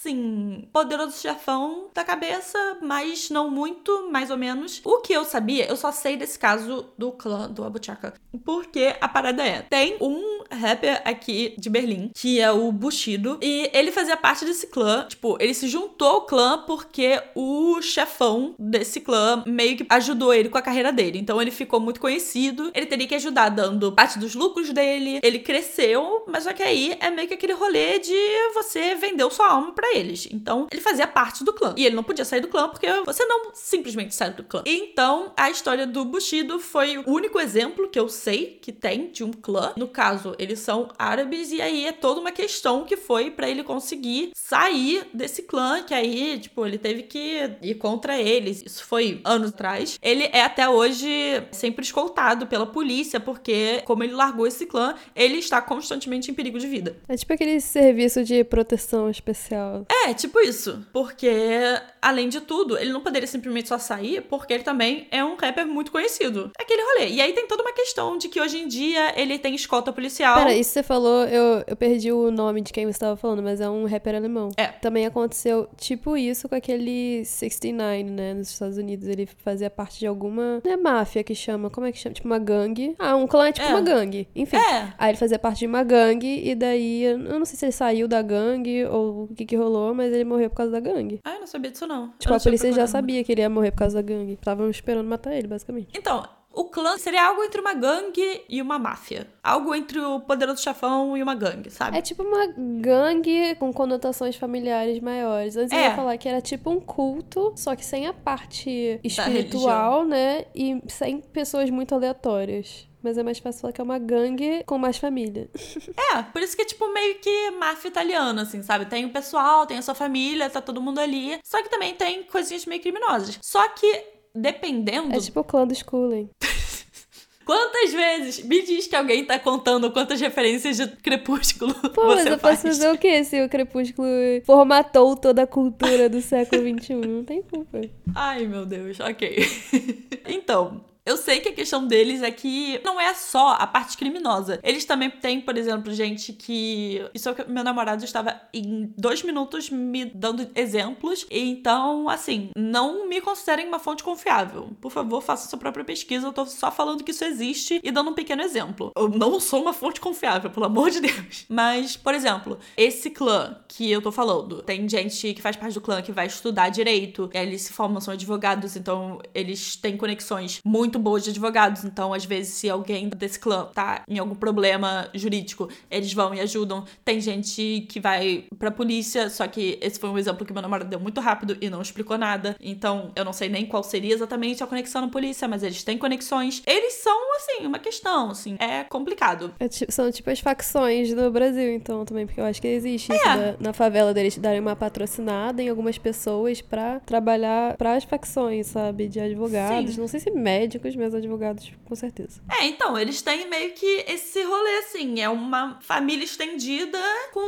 assim, poderoso chefão da cabeça, mas não muito, mais ou menos. O que eu sabia, eu só sei desse caso do clã do Abu Chaka. Porque a parada é, tem um rapper aqui de Berlim, que é o Bushido, e ele fazia parte desse clã. Tipo, ele se juntou ao clã porque o chefão desse clã meio que ajudou ele com a carreira dele. Então ele ficou muito conhecido. Ele teria que ajudar dando parte dos lucros dele. Ele cresceu, mas só que aí é meio que aquele rolê de você vendeu sua alma para eles. Então ele fazia parte do clã. E ele não podia sair do clã porque você não simplesmente sai do clã. Então a história do Bushido foi o único exemplo que eu sei que tem de um clã. No caso, eles são árabes e aí é toda uma questão que foi para ele conseguir sair desse clã, que aí, tipo, ele teve que ir contra eles. Isso foi anos atrás. Ele é até hoje sempre escoltado pela polícia, porque, como ele largou esse clã, ele está constantemente em perigo de vida. É tipo aquele serviço de proteção especial. É, tipo isso. Porque, além de tudo, ele não poderia simplesmente só sair, porque ele também é um rapper muito conhecido. É aquele rolê. E aí tem toda uma questão de que hoje em dia ele tem escolta policial. Pera, isso você falou, eu, eu perdi o nome de quem você estava falando, mas é um rapper alemão. É. Também aconteceu tipo isso com aquele 69, né, nos Estados Unidos. Ele fazia parte de alguma. Não é máfia que chama, como é que chama? Tipo uma gangue. Ah, um clã é tipo É. uma gangue. Enfim. É. Aí ele fazia parte de uma gangue e daí. Eu não sei se ele saiu da gangue ou o que que rolou, mas ele morreu por causa da gangue. Ah, eu não sabia disso, não. Tipo, a polícia já sabia que ele ia morrer por causa da gangue. Estavam esperando matar ele, basicamente. Então, o clã seria algo entre uma gangue e uma máfia. Algo entre o poderoso chefão e uma gangue, sabe? É tipo uma gangue com conotações familiares maiores. Antes eu É. ia falar que era tipo um culto, só que sem a parte espiritual, né? E sem pessoas muito aleatórias. Mas é mais fácil falar que é uma gangue com mais família. É, por isso que é tipo meio que máfia italiana, assim, sabe? Tem o pessoal, tem a sua família, tá todo mundo ali. Só que também tem coisinhas meio criminosas. Só que, dependendo. É tipo o clã do Schooling. Quantas vezes me diz que alguém tá contando quantas referências de crepúsculo Pô, mas você eu posso faz? fazer o quê se o Crepúsculo formatou toda a cultura do século XXI? Não tem culpa. Ai, meu Deus, ok. então. Eu sei que a questão deles é que não é só a parte criminosa. Eles também têm, por exemplo, gente que. Isso é o que meu namorado estava em dois minutos me dando exemplos. Então, assim, não me considerem uma fonte confiável. Por favor, faça sua própria pesquisa. Eu tô só falando que isso existe e dando um pequeno exemplo. Eu não sou uma fonte confiável, pelo amor de Deus. Mas, por exemplo, esse clã que eu tô falando, tem gente que faz parte do clã que vai estudar direito, eles se formam, são advogados, então eles têm conexões muito boas de advogados. Então, às vezes, se alguém desse clã tá em algum problema jurídico, eles vão e ajudam. Tem gente que vai pra polícia, só que esse foi um exemplo que meu namorado deu muito rápido e não explicou nada. Então, eu não sei nem qual seria exatamente a conexão na polícia, mas eles têm conexões. Eles são, assim, uma questão, assim, é complicado. É ti- são tipo as facções do Brasil, então, também, porque eu acho que existe isso É. da- na favela deles darem uma patrocinada em algumas pessoas pra trabalhar pras facções, sabe? De advogados. Sim. Não sei se médicos, mas advogados, com certeza. É, então, eles têm meio que esse rolê, assim, é uma família estendida com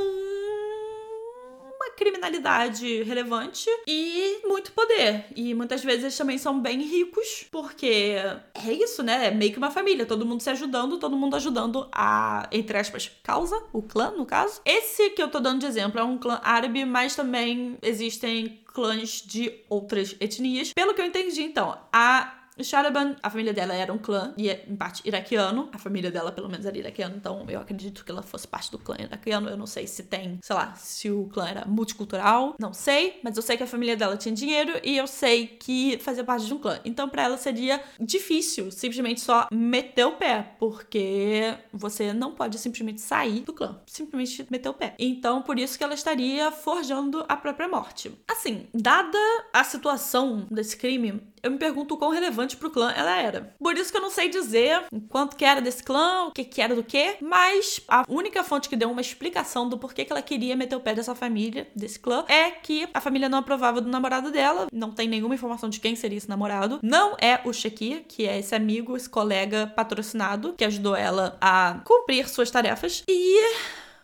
uma criminalidade relevante e muito poder. E muitas vezes eles também são bem ricos, porque é isso, né? É meio que uma família, todo mundo se ajudando, todo mundo ajudando a, entre aspas, causa, o clã, no caso. Esse que eu tô dando de exemplo é um clã árabe, mas também existem clãs de outras etnias. Pelo que eu entendi, então, a Sharaban, a família dela era um clã, e é, em parte iraquiano. A família dela, pelo menos, era iraquiana, então eu acredito que ela fosse parte do clã iraquiano. Eu não sei se tem, sei lá, se o clã era multicultural, não sei, mas eu sei que a família dela tinha dinheiro e eu sei que fazia parte de um clã. Então, pra ela seria difícil simplesmente só meter o pé, porque você não pode simplesmente sair do clã, simplesmente meter o pé. Então, por isso que ela estaria forjando a própria morte. Assim, dada a situação desse crime, eu me pergunto o quão relevante pro clã ela era. Por isso que eu não sei dizer quanto que era desse clã, o que que era do quê, mas a única fonte que deu uma explicação do porquê que ela queria meter o pé dessa família, desse clã, é que a família não aprovava do namorado dela, não tem nenhuma informação de quem seria esse namorado. Não é o Shekir, que é esse amigo, esse colega patrocinado, que ajudou ela a cumprir suas tarefas. E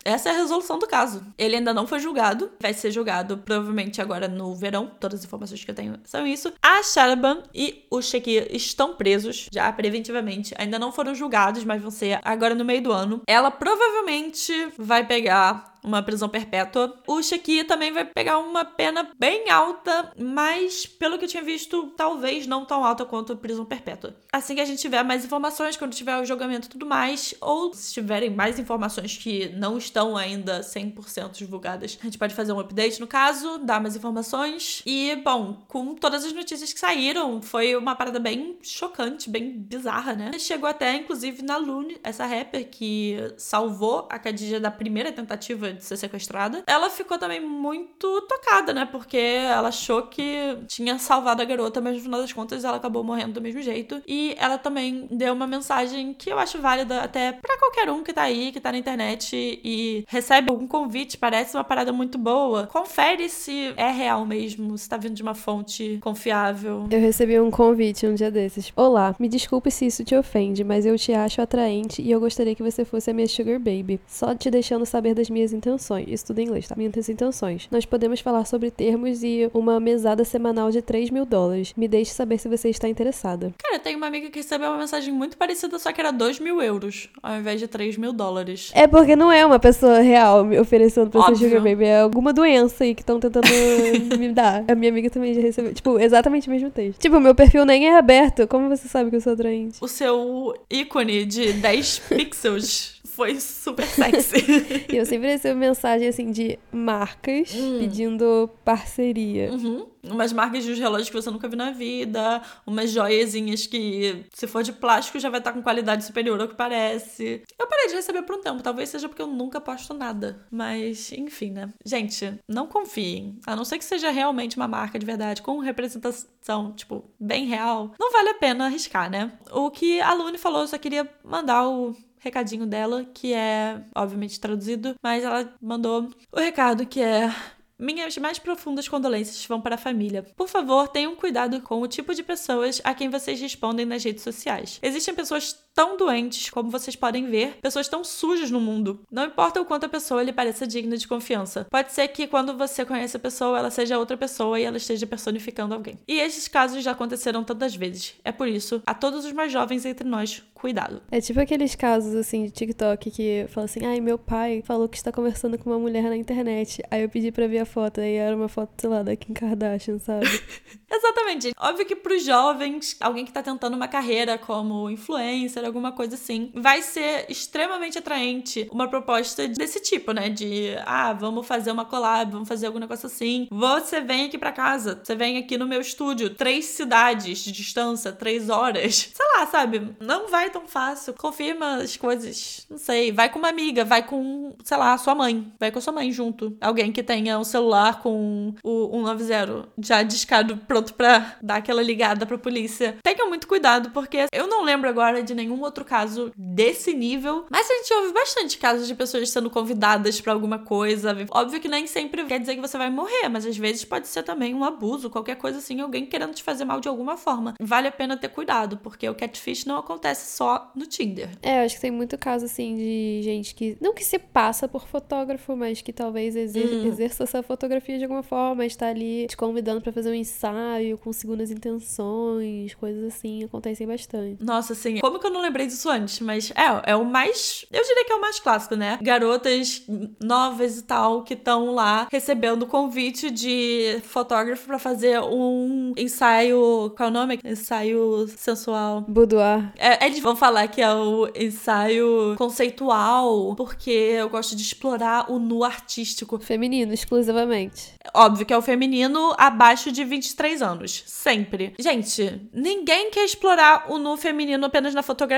essa é a resolução do caso. Ele ainda não foi julgado. Vai ser julgado provavelmente agora no verão. Todas as informações que eu tenho são isso. A Sharaban e o Shekir estão presos já preventivamente. Ainda não foram julgados, mas vão ser agora no meio do ano. Ela provavelmente vai pegar uma prisão perpétua. O Shaqui também vai pegar uma pena bem alta, mas pelo que eu tinha visto, talvez não tão alta quanto a prisão perpétua. Assim que a gente tiver mais informações, quando tiver o julgamento e tudo mais, ou se tiverem mais informações que não estão ainda 100% divulgadas, a gente pode fazer um update no caso, dar mais informações. E, bom, com todas as notícias que saíram, foi uma parada bem chocante, bem bizarra, né? Chegou até, inclusive, na Lune, essa rapper que salvou a Khadija da primeira tentativa de ser sequestrada. Ela ficou também muito tocada, né? Porque ela achou que tinha salvado a garota, mas no final das contas ela acabou morrendo do mesmo jeito. E ela também deu uma mensagem que eu acho válida até para qualquer um que tá aí, que tá na internet e recebe algum convite, parece uma parada muito boa. Confere se é real mesmo, se tá vindo de uma fonte confiável. Eu recebi um convite um dia desses. Olá, me desculpe se isso te ofende, mas eu te acho atraente e eu gostaria que você fosse a minha sugar baby. Só te deixando saber das minhas intenções. Isso tudo em inglês, tá? Minhas intenções. Nós podemos falar sobre termos e uma mesada semanal de 3 mil dólares. Me deixe saber se você está interessada. Cara, tem uma amiga que recebeu uma mensagem muito parecida, só que era 2 mil euros, ao invés de 3 mil dólares. É porque não é uma pessoa real me oferecendo pra ser Óbvio. sugar baby. É alguma doença aí que estão tentando me dar. A minha amiga também já recebeu. Tipo, exatamente o mesmo texto. Tipo, meu perfil nem é aberto. Como você sabe que eu sou atraente? O seu ícone de 10 pixels foi super sexy. E eu sempre recebo mensagem assim de marcas pedindo parceria. Uhum. Umas marcas de uns relógios que você nunca viu na vida, umas joiazinhas que, se for de plástico, já vai estar com qualidade superior ao que parece. Eu parei de receber por um tempo, talvez seja porque eu nunca posto nada. Mas, enfim, né? Gente, não confiem. A não ser que seja realmente uma marca de verdade, com representação, tipo, bem real, não vale a pena arriscar, né? O que a Lune falou, eu só queria mandar o recadinho dela, que é obviamente traduzido, mas ela mandou o recado que é minhas mais profundas condolências vão para a família. Por favor, tenham cuidado com o tipo de pessoas a quem vocês respondem nas redes sociais. Existem pessoas tão doentes, como vocês podem ver, pessoas tão sujas no mundo. Não importa o quanto a pessoa lhe pareça digna de confiança. Pode ser que quando você conhece a pessoa, ela seja outra pessoa e ela esteja personificando alguém. E esses casos já aconteceram tantas vezes. É por isso, a todos os mais jovens entre nós, cuidado. É tipo aqueles casos assim de TikTok que fala assim: ai, meu pai falou que está conversando com uma mulher na internet. Aí eu pedi pra ver a foto, aí era uma foto, sei lá, da Kim Kardashian, sabe? Exatamente. Óbvio que pros jovens, alguém que tá tentando uma carreira como influencer, alguma coisa assim, vai ser extremamente atraente uma proposta desse tipo, né? De, ah, vamos fazer uma collab, vamos fazer algum negócio assim. Você vem aqui pra casa, você vem aqui no meu estúdio, três cidades de distância, três horas. Sei lá, sabe? Não vai tão fácil. Confirma as coisas, não sei. Vai com uma amiga, vai com, sei lá, sua mãe. Vai com sua mãe junto. Alguém que tenha um celular com o 190 já discado pronto pra dar aquela ligada pra polícia. Tenham muito cuidado, porque eu não lembro agora de nenhum outro caso desse nível. Mas a gente ouve bastante casos de pessoas sendo convidadas pra alguma coisa. Óbvio que nem sempre quer dizer que você vai morrer, mas às vezes pode ser também um abuso, qualquer coisa assim, alguém querendo te fazer mal de alguma forma. Vale a pena ter cuidado, porque o catfish não acontece só no Tinder. É, eu acho que tem muito caso assim de gente que. Não que se passa por fotógrafo, mas que talvez exer Hum. exerça essa fotografia de alguma forma, está ali te convidando pra fazer um ensaio com segundas intenções, coisas assim, acontecem bastante. Nossa, assim, como que eu não lembrei disso antes? Mas é, é o mais. Eu diria que é o mais clássico, né? Garotas novas e tal que estão lá recebendo convite de fotógrafo pra fazer um ensaio. Qual é o nome? Ensaio sensual. Boudoir. É, eles vão falar que é o ensaio conceitual, porque eu gosto de explorar o nu artístico. Feminino, exclusivamente. Óbvio que é o feminino abaixo de 23 anos. Sempre. Gente, ninguém quer explorar o nu feminino apenas na fotografia.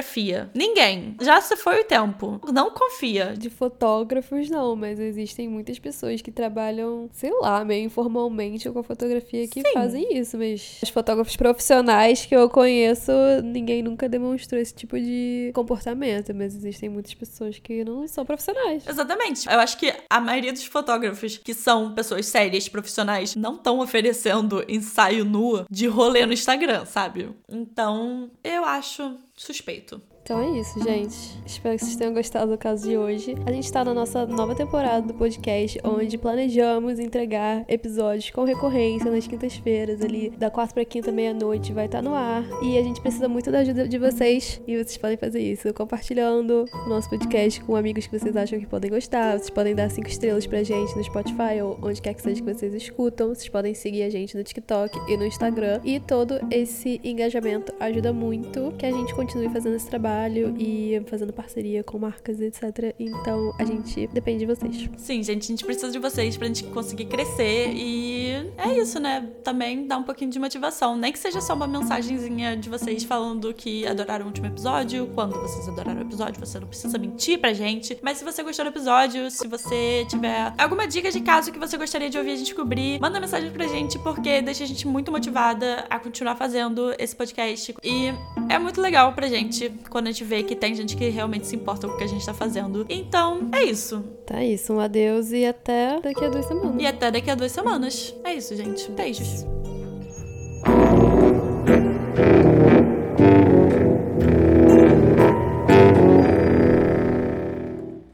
Ninguém. Já se foi o tempo. Não confia. De fotógrafos, não, mas existem muitas pessoas que trabalham, sei lá, meio informalmente com a fotografia que Sim. fazem isso, mas os fotógrafos profissionais que eu conheço, ninguém nunca demonstrou esse tipo de comportamento, mas existem muitas pessoas que não são profissionais. Exatamente. Eu acho que a maioria dos fotógrafos que são pessoas sérias, profissionais, não estão oferecendo ensaio nu de rolê no Instagram, sabe? Então, eu acho suspeito. Então é isso, gente. Espero que vocês tenham gostado do caso de hoje. A gente tá na nossa nova temporada do podcast, onde planejamos entregar episódios com recorrência nas quintas-feiras, ali da quarta pra quinta, meia-noite, vai estar tá no ar. E a gente precisa muito da ajuda de vocês. E vocês podem fazer isso compartilhando o nosso podcast com amigos que vocês acham que podem gostar. Vocês podem dar cinco estrelas pra gente no Spotify ou onde quer que seja que vocês escutam. Vocês podem seguir a gente no TikTok e no Instagram. E todo esse engajamento ajuda muito que a gente continue fazendo esse trabalho e fazendo parceria com marcas, etc. Então a gente depende de vocês. Sim, gente, a gente precisa de vocês pra gente conseguir crescer e é isso, né? Também dá um pouquinho de motivação. Nem que seja só uma mensagenzinha de vocês falando que adoraram o último episódio, quando vocês adoraram o episódio, você não precisa mentir pra gente. Mas se você gostou do episódio, se você tiver alguma dica de caso que você gostaria de ouvir a gente cobrir, manda mensagem pra gente, porque deixa a gente muito motivada a continuar fazendo esse podcast. E é muito legal pra gente quando a gente vê que tem gente que realmente se importa com o que a gente tá fazendo. Então, é isso. Tá isso, um adeus e até daqui a duas semanas. E até daqui a duas semanas. É isso, gente. Beijos.